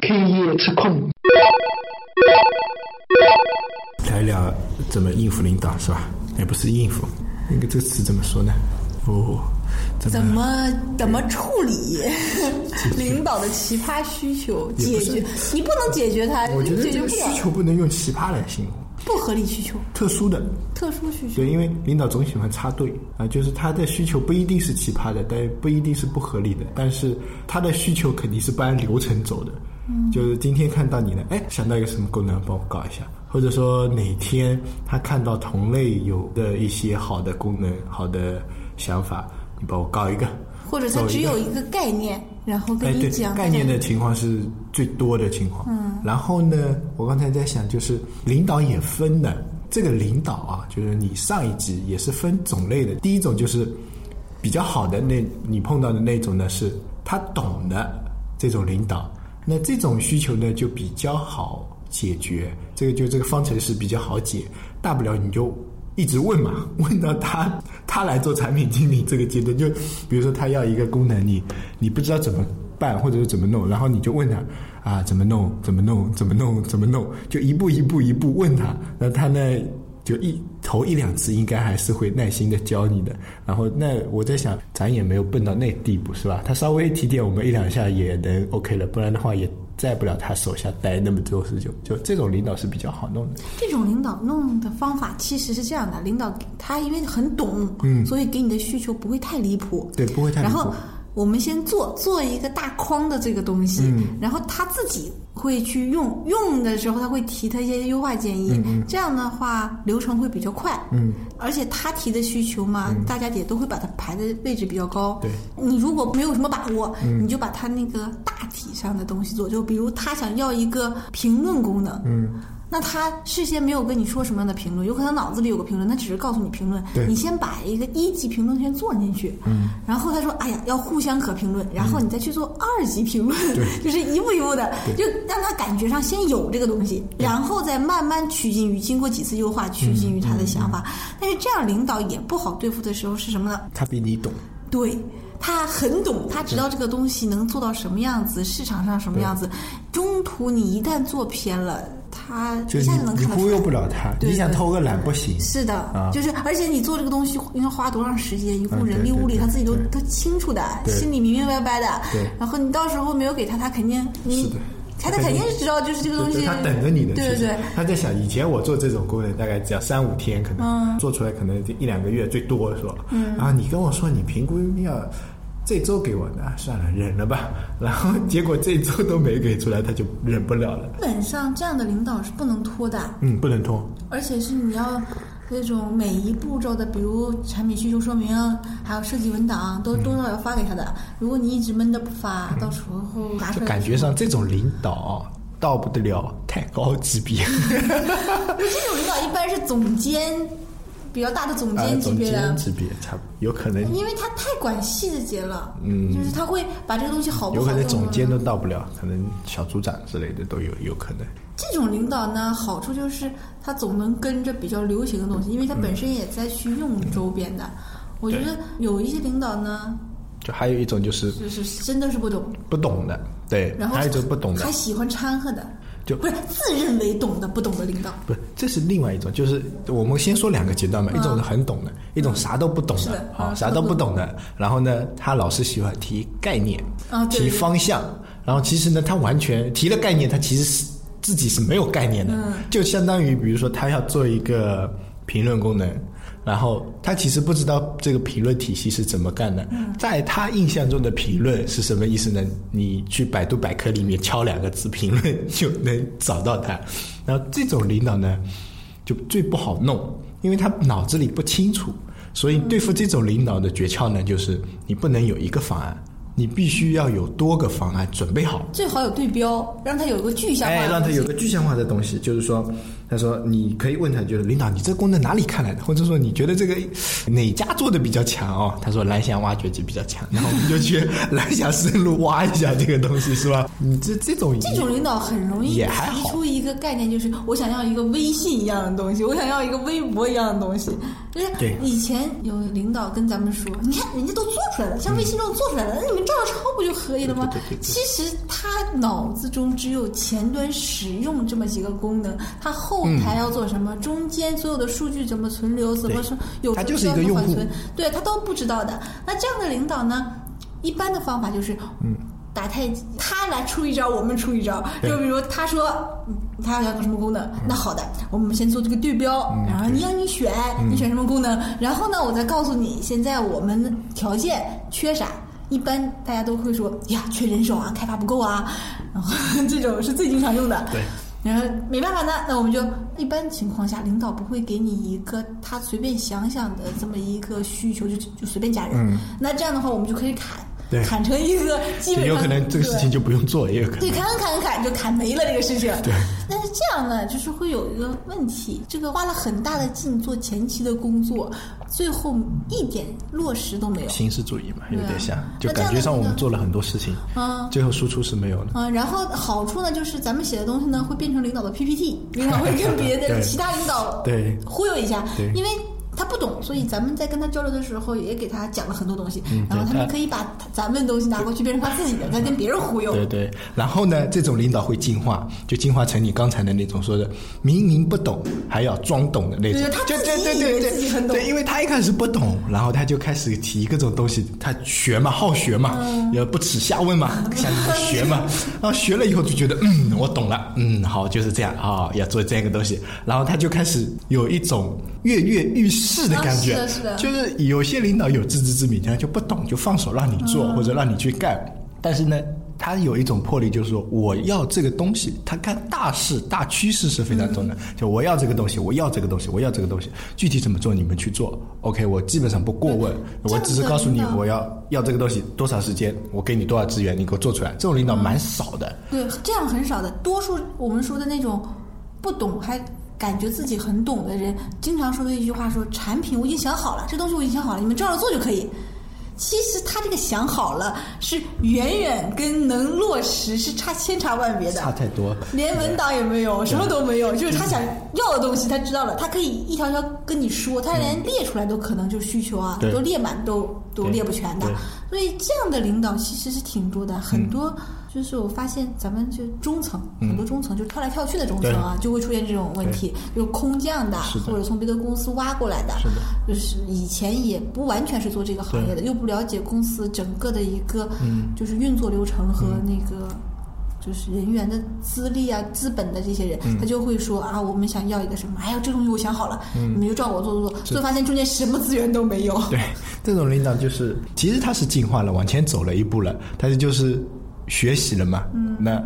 K 夜吃控，聊一聊怎么应付领导是吧？也不是应付，那个这个词怎么说呢？哦，怎么怎么处理领导的奇葩需求？解决你不能解决它，我觉得解决不这个需求不能用奇葩来形容，不合理需求、特殊的。特殊需求。对，因为领导总喜欢插队。啊，就是他的需求不一定是奇葩的，但不一定是不合理的，但是他的需求肯定是不按流程走的。嗯，就是今天看到你了，哎，想到一个什么功能，帮我搞一下，或者说哪天他看到同类有的一些好的功能、好的想法，你帮我搞一个，或者他只有一个概念，然后跟你讲，概念的情况是最多的情况。嗯，然后呢，我刚才在想，就是领导也分的，这个领导啊，就是你上一级也是分种类的。第一种就是比较好的那，你碰到的那种呢，是他懂的这种领导。那这种需求呢，就比较好解决。这个就这个方程式比较好解，大不了你就一直问嘛，问到他他来做产品经理这个阶段，就比如说他要一个功能，你你不知道怎么办或者是怎么弄，然后你就问他啊怎么弄怎么弄怎么弄怎么弄，就一步一步一步问他，那他呢就一头一两次应该还是会耐心的教你的。然后那我在想，咱也没有笨到那地步是吧？他稍微提点我们一两下也能 OK 了，不然的话也在不了他手下待那么多时久。就这种领导是比较好弄的。这种领导弄的方法其实是这样的：领导他因为很懂，嗯，所以给你的需求不会太离谱，对，不会太离谱然后。我们先做做一个大框的这个东西，然后他自己会去用，用的时候他会提他一些优化建议，这样的话流程会比较快。嗯，而且他提的需求嘛，大家也都会把它排的位置比较高。对，你如果没有什么把握，你就把他那个大体上的东西做，就比如他想要一个评论功能，嗯，那他事先没有跟你说什么样的评论，有可能脑子里有个评论，他只是告诉你评论对，你先把一个一级评论先做进去，嗯，然后他说，哎呀，要互相可评论，然后你再去做二级评论，就是一步一步的，就让他感觉上先有这个东西，然后再慢慢趋近于，经过几次优化，趋近于他的想法。但是这样领导也不好对付的时候是什么呢？他比你懂。对。他很懂，他知道这个东西能做到什么样子，市场上什么样子。中途你一旦做偏了，他一就是下就能看得出来你你忽悠不了他，对你想偷个懒不行。是的，啊就是而且你做这个东西应该花多长时间，一户嗯人力物力，他自己都对都清楚的，心里明明白白的。对然后你到时候没有给他，他肯定你是的他他肯定是知道，就是这个东西，他等着你的，对对对。他在想，以前我做这种工人大概只要三五天，可能做出来可能一两个月最多是吧？嗯，然后你跟我说你评估要这周给我的，啊算了，忍了吧。然后结果这周都没给出来，他就忍不了了。基本上这样的领导是不能拖的，嗯，不能拖。而且是你要那种每一步骤的，比如产品需求说明，还有设计文档，都都要发给他的。如果你一直闷着不发，到时候拿出来就感觉上这种领导到不得了太高级别，这种领导一般是总监，比较大的总啊，监级别的。监。级别差不有可能，因为他太管细的节了，嗯。就是他会把这个东西好不有可能总监都到不了，可能小组长之类的都有有可能。这种领导呢，好处就是他总能跟着比较流行的东西，因为他本身也在去用周边的。我觉得有一些领导呢，就还有一种就是就是真的是不懂，不懂的，对，然后还有一种不懂的。还，喜欢掺和的，就不是自认为懂的不懂的领导。不是，这是另外一种，就是我们先说两个阶段嘛，一种是很懂的，一种啥都不懂的是的，啊，嗯啥都不懂的。然后呢，他老是喜欢提概念啊，提方向，然后其实呢，他完全提了概念，他其实是自己是没有概念的，嗯就相当于比如说他要做一个评论功能。然后他其实不知道这个评论体系是怎么干的，嗯在他印象中的评论是什么意思呢？你去百度百科里面敲两个字“评论”就能找到他。然后这种领导呢，就最不好弄，因为他脑子里不清楚，所以对付这种领导的诀窍呢，就是你不能有一个方案，你必须要有多个方案准备好。最好有对标，让他有个具象化。让他有个具象化的东西，就是说，他说你可以问他，就是领导，你这功能哪里看来的？或者说你觉得这个哪家做的比较强哦？他说蓝翔挖掘机比较强，然后我们就去 蓝翔深入挖一下这个东西，是吧？你这这种这种领导很容易也还好提出一个概念，就是我想要一个微信一样的东西，我想要一个微博一样的东西。就是对以前有领导跟咱们说，你看人家都做出来了，像微信这种做出来了，那你们照着抄不就可以了吗对对对对？对其实他脑子中只有前端使用这么几个功能，他后台要做什么，中间所有的数据怎么存留，怎么对说有他什么需要就是一个用户缓存，对他都不知道的。那这样的领导呢，一般的方法就是，嗯。打太极，他来出一招，我们出一招。就比如他说，嗯他要个什么功能，那好的，我们先做这个对标，然后你让你选，你选什么功能，然后呢，我再告诉你现在我们条件缺啥。一般大家都会说呀，缺人手啊，开发不够啊，然后 这种是最经常用的。对。然后没办法呢，那我们就一般情况下，领导不会给你一个他随便想想的这么一个需求，就就随便加人。嗯那这样的话，我们就可以砍，对砍成一个基本上有可能这个事情就不用做，也有可对，能。砍砍砍砍就砍没了这个事情。对。但是这样呢，就是会有一个问题，这个花了很大的劲做前期的工作，最后一点落实都没有。形式主义嘛，有点像，就感觉上我们做了很多事情，啊最后输出是没有的。啊、然后好处呢，就是咱们写的东西呢会变成领导的 PPT，领导会跟 别的其他领导对忽悠一下，对因为他不懂，所以咱们在跟他交流的时候也给他讲了很多东西，嗯然后他他们可以把咱们的东西拿过去变成他自己的，再跟别人忽悠。对对，然后呢，这种领导会进化，就进化成你刚才的那种说的明明不懂还要装懂的那种。对，他就自己对对以为对自己很懂。对，因为他一开始不懂，然后他就开始提各种东西，他学嘛，好学嘛，嗯。也不耻下问嘛，向你们学嘛，然后学了以后就觉得嗯，我懂了，嗯，好，就是这样啊、要做这样一个东西，然后他就开始有一种跃跃欲试的感觉，啊是的是的。就是有些领导有自知之明，他就不懂就放手让你做、嗯。或者让你去干，但是呢，他有一种魄力，就是说我要这个东西，他看大势大趋势是非常重要的，就我要这个东西，我要这个东西，我要这个东西，具体怎么做你们去做，OK，我基本上不过问，我只是告诉你我要要这个东西多少时间，我给你多少资源，你给我做出来，这种领导蛮少的，对，这样很少的，多数我们说的那种不懂还感觉自己很懂的人，经常说的一句话说：“产品我已经想好了，这东西我已经想好了，你们照着做就可以。”其实他这个想好了，是远远跟能落实是差千差万别的，差太多。连文档也没有，什么都没有，就是他想要的东西，他知道了，他可以一条条跟你说，他连列出来都可能就是需求啊，都列满都都列不全的。所以这样的领导其实是挺多的，很多就是我发现咱们就中层很多中层就跳来跳去的中层啊，就会出现这种问题，就空降的或者从别的公司挖过来的，就是以前也不完全是做这个行业的，又不了解公司整个的一个就是运作流程和那个。就是人员的资历啊、资本的这些人，他就会说啊，我们想要一个什么，哎呀，这东西我想好了，你们就照我做做做，最后发现中间什么资源都没有。对，这种领导就是，其实他是进化了，往前走了一步了，但是就是学习了嘛。嗯，那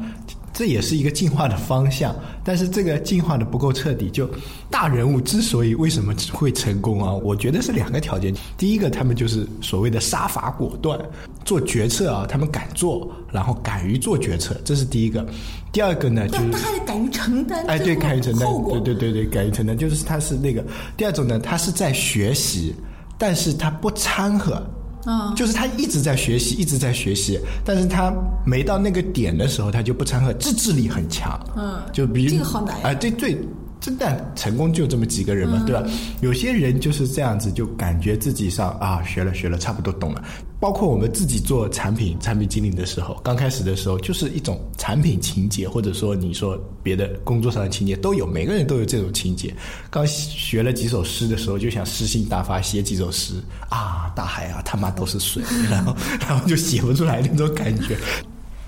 这也是一个进化的方向，但是这个进化的不够彻底。就大人物之所以为什么会成功啊，我觉得是两个条件。第一个，他们就是所谓的杀伐果断，做决策啊，他们敢做，然后敢于做决策，这是第一个。第二个呢，就是但他还敢于承担，哎，对，敢于承担。对对对对，敢于承担，就是他是那个第二种呢，他是在学习，但是他不掺和，嗯。就是他一直在学习，一直在学习，但是他没到那个点的时候，他就不掺和，自制力很强，嗯。就比如这个好难呀。哎，对对。真的成功就这么几个人嘛，嗯对吧？有些人就是这样子，就感觉自己上啊学了学了，差不多懂了。包括我们自己做产品、产品经理的时候，刚开始的时候，就是一种产品情节，或者说你说别的工作上的情节都有，每个人都有这种情节。刚学了几首诗的时候，就想诗兴大发，写几首诗啊，大海啊，他妈都是水，然后 然后就写不出来那种感觉。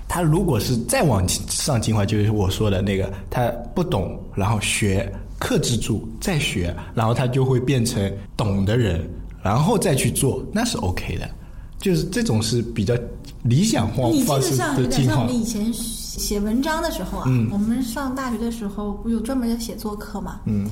他如果是再往上进化，就是我说的那个，他不懂，然后学，克制住，再学，然后他就会变成懂的人，然后再去做，那是 OK 的。就是这种是比较理想化方式的进化像我们以前写文章的时候啊，嗯我们上大学的时候不有专门的写作课嘛？嗯，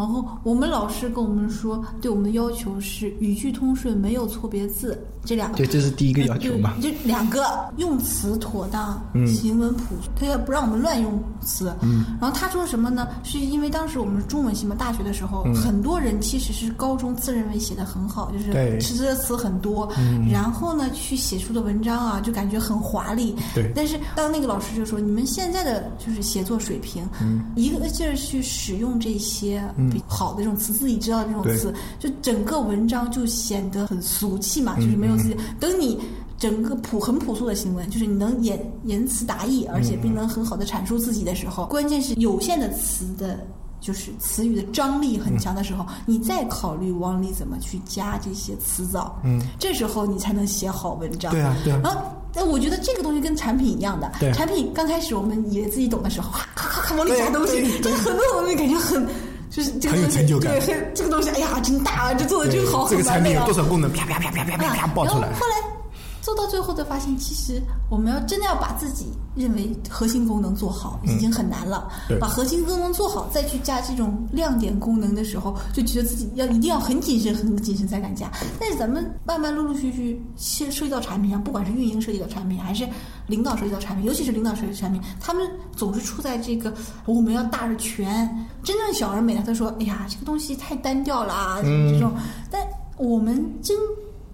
然后我们老师跟我们说，对我们的要求是语句通顺，没有错别字，这两个。对，这是第一个要求嘛。就两个用词妥当，行文朴素，他要不让我们乱用词。嗯。然后他说什么呢？是因为当时我们是中文系嘛，大学的时候，很多人其实是高中自认为写的很好，就是词的词很多，然后呢去写出的文章啊，就感觉很华丽。对。但是当那个老师就说，你们现在的就是写作水平，一个劲儿去使用这些好的这种词，自己知道的这种词，就整个文章就显得很俗气嘛，就是没有自己。等你整个朴很朴素的行文，就是你能言言辞达意，而且并能很好的阐述自己的时候，关键是有限的词的，就是词语的张力很强的时候，你再考虑往里怎么去加这些词藻，嗯，这时候你才能写好文章。对啊，对啊。但我觉得这个东西跟产品一样的，产品刚开始我们以为自己懂的时候，咔咔咔往里加东西，就 很多东西感觉很。就是很有成就感，对，这个东西，哎呀，真大，这做的真好，这个产品有多少功能，啪啪啪啪啪啪啪爆出来。后来。做到最后的发现，其实我们要真的要把自己认为核心功能做好，已经很难了。把核心功能做好，再去加这种亮点功能的时候，就觉得自己要一定要很谨慎、很谨慎才敢加。但是咱们慢慢陆陆续续涉涉及到产品上，不管是运营涉及到产品，还是领导涉及到产品，尤其是领导涉及产品，他们总是处在这个我们要大而全。真正小而美的，他说：“哎呀，这个东西太单调了啊！”这种，但我们真。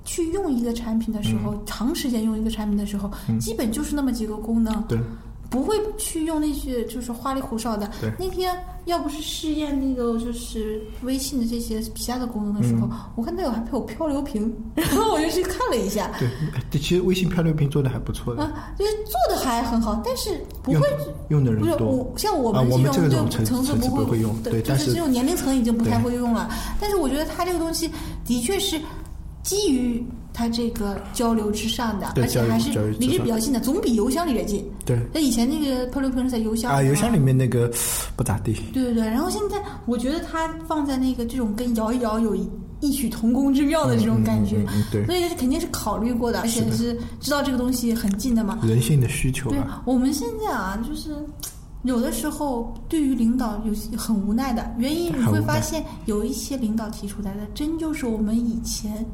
去用一个产品的时候，长时间用一个产品的时候，基本就是那么几个功能，不会去用那些就是花里胡哨的。那天要不是试验那个就是微信的这些其他的功能的时候，我看他有还配有漂流瓶，然 后我就去看了一下。对，其实微信漂流瓶做的还不错的。啊，就是做的还很好，但是不会用的人多。像我们这种层次不会用，对，就是这种年龄层已经不太会用了。但是我觉得它这个东西的确是。基于它这个交流之上的，而且还是离着比较近的，总比邮箱离着近。对，那以前那个漂流瓶是在邮箱啊，邮箱里面那个不咋地。对对对，然后现在我觉得它放在那个这种跟摇一摇有异曲同工之妙的这种感觉，对，所以肯定是考虑过的，而且是知道这个东西很近的嘛。人性的需求。对，我们现在啊，就是有的时候对于领导有些很无奈的原因，你会发现有一些领导提出来的，真就是我们以前。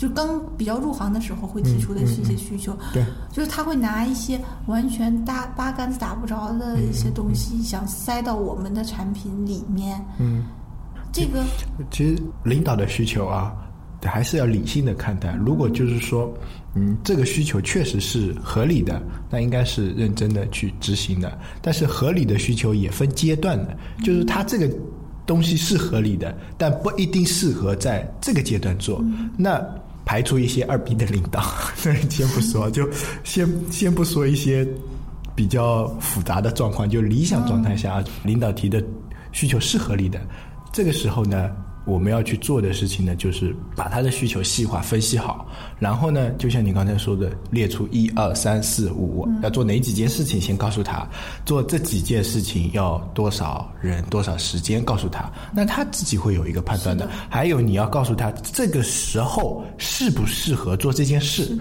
就刚比较入行的时候会提出的是一些需求，对，就是他会拿一些完全搭八竿子打不着的一些东西，想塞到我们的产品里面。嗯，这个其实领导的需求啊，还是要理性的看待。如果就是说，嗯，这个需求确实是合理的，那应该是认真的去执行的。但是合理的需求也分阶段的，就是他这个东西是合理的，但不一定适合在这个阶段做。那排除一些二逼的领导，先不说，就先先不说一些比较复杂的状况，就理想状态下，领导提的需求是合理的，这个时候呢。我们要去做的事情呢，就是把他的需求细化分析好，然后呢，就像你刚才说的，列出一二三四五，要做哪几件事情，先告诉他，做这几件事情要多少人多少时间，告诉他，那他自己会有一个判断的。还有你要告诉他，这个时候适不适合做这件事。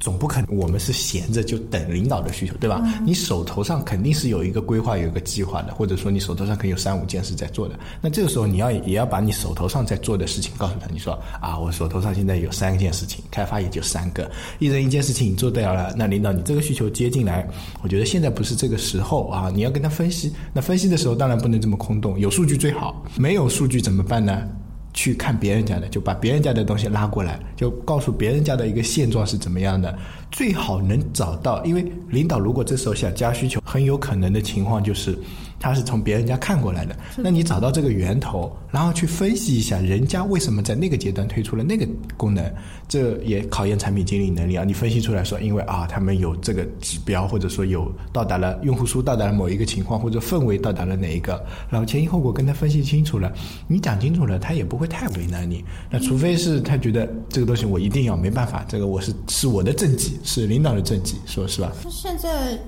总不可能，我们是闲着就等领导的需求，对吧？你手头上肯定是有一个规划、有一个计划的，或者说你手头上可以有三五件事在做的。那这个时候，你要也要把你手头上在做的事情告诉他。你说啊，我手头上现在有三件事情，开发也就三个，一人一件事情你做掉了。那领导，你这个需求接进来，我觉得现在不是这个时候啊，你要跟他分析。那分析的时候，当然不能这么空洞，有数据最好。没有数据怎么办呢？去看别人家的，就把别人家的东西拉过来，就告诉别人家的一个现状是怎么样的，最好能找到。因为领导如果这时候想加需求，很有可能的情况就是。他是从别人家看过来的，那你找到这个源头，然后去分析一下人家为什么在那个阶段推出了那个功能，这也考验产品经理能力啊。你分析出来说，因为啊，他们有这个指标，或者说有到达了用户数到达了某一个情况，或者氛围到达了哪一个，然后前因后果跟他分析清楚了，你讲清楚了，他也不会太为难你。那除非是他觉得这个东西我一定要没办法，这个我是是我的政绩，是领导的政绩，说是吧？现在。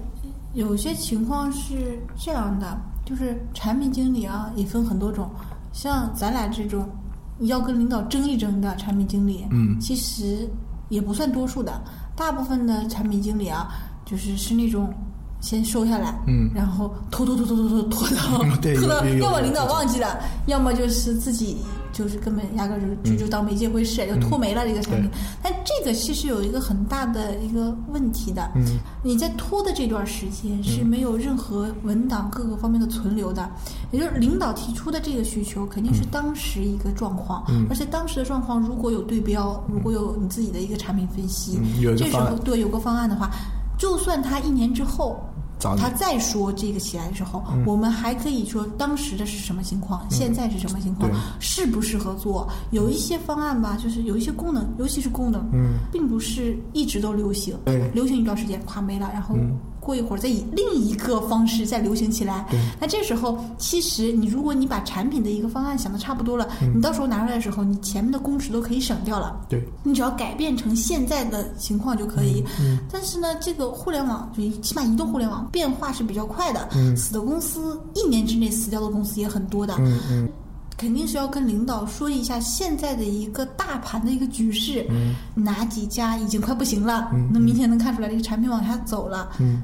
有些情况是这样的，就是产品经理啊，也分很多种。像咱俩这种要跟领导争一争的产品经理，嗯，其实也不算多数的。大部分的产品经理啊，就是是那种先收下来，嗯然后拖拖拖拖拖拖拖到拖到，要么领导忘记了，要么就是自己就是根本压根儿就就就当没这回事，就拖没了这个产品。但这个其实有一个很大的一个问题的，嗯。你在拖的这段时间是没有任何文档各个方面的存留的，也就是领导提出的这个需求肯定是当时一个状况，嗯。而且当时的状况如果有对标，如果有你自己的一个产品分析，这时候对有个方案的话，就算他一年之后。他再说这个起来的时候，我们还可以说当时的是什么情况，现在是什么情况，适不适合做？有一些方案吧，就是有一些功能，尤其是功能，嗯，并不是一直都流行，流行一段时间，垮没了，然后过一会儿再以另一个方式再流行起来。对。那这时候其实你如果你把产品的一个方案想的差不多了，你到时候拿出来的时候，你前面的工时都可以省掉了。对，你只要改变成现在的情况就可以。嗯但是呢，这个互联网就起码移动互联网变化是比较快的，嗯。死的公司一年之内死掉的公司也很多的。嗯嗯。肯定是要跟领导说一下现在的一个大盘的一个局势，嗯。哪几家已经快不行了，那明显能看出来这个产品往下走了，嗯